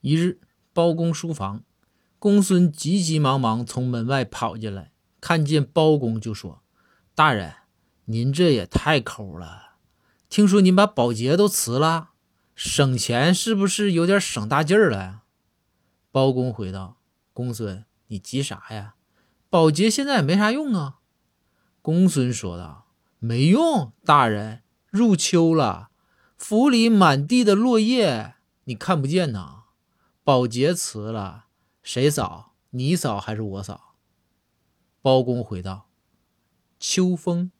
一日，包公书房，公孙急急忙忙从门外跑进来，看见包公就说：“大人，您这也太抠了！听说您把保洁都辞了，省钱是不是有点省大劲儿了？”包公回道：“公孙，你急啥呀？保洁现在也没啥用啊。”公孙说道：“没用，大人，入秋了，府里满地的落叶，你看不见呐。”保洁辞了，谁扫？你扫还是我扫？包公回道：“秋风。”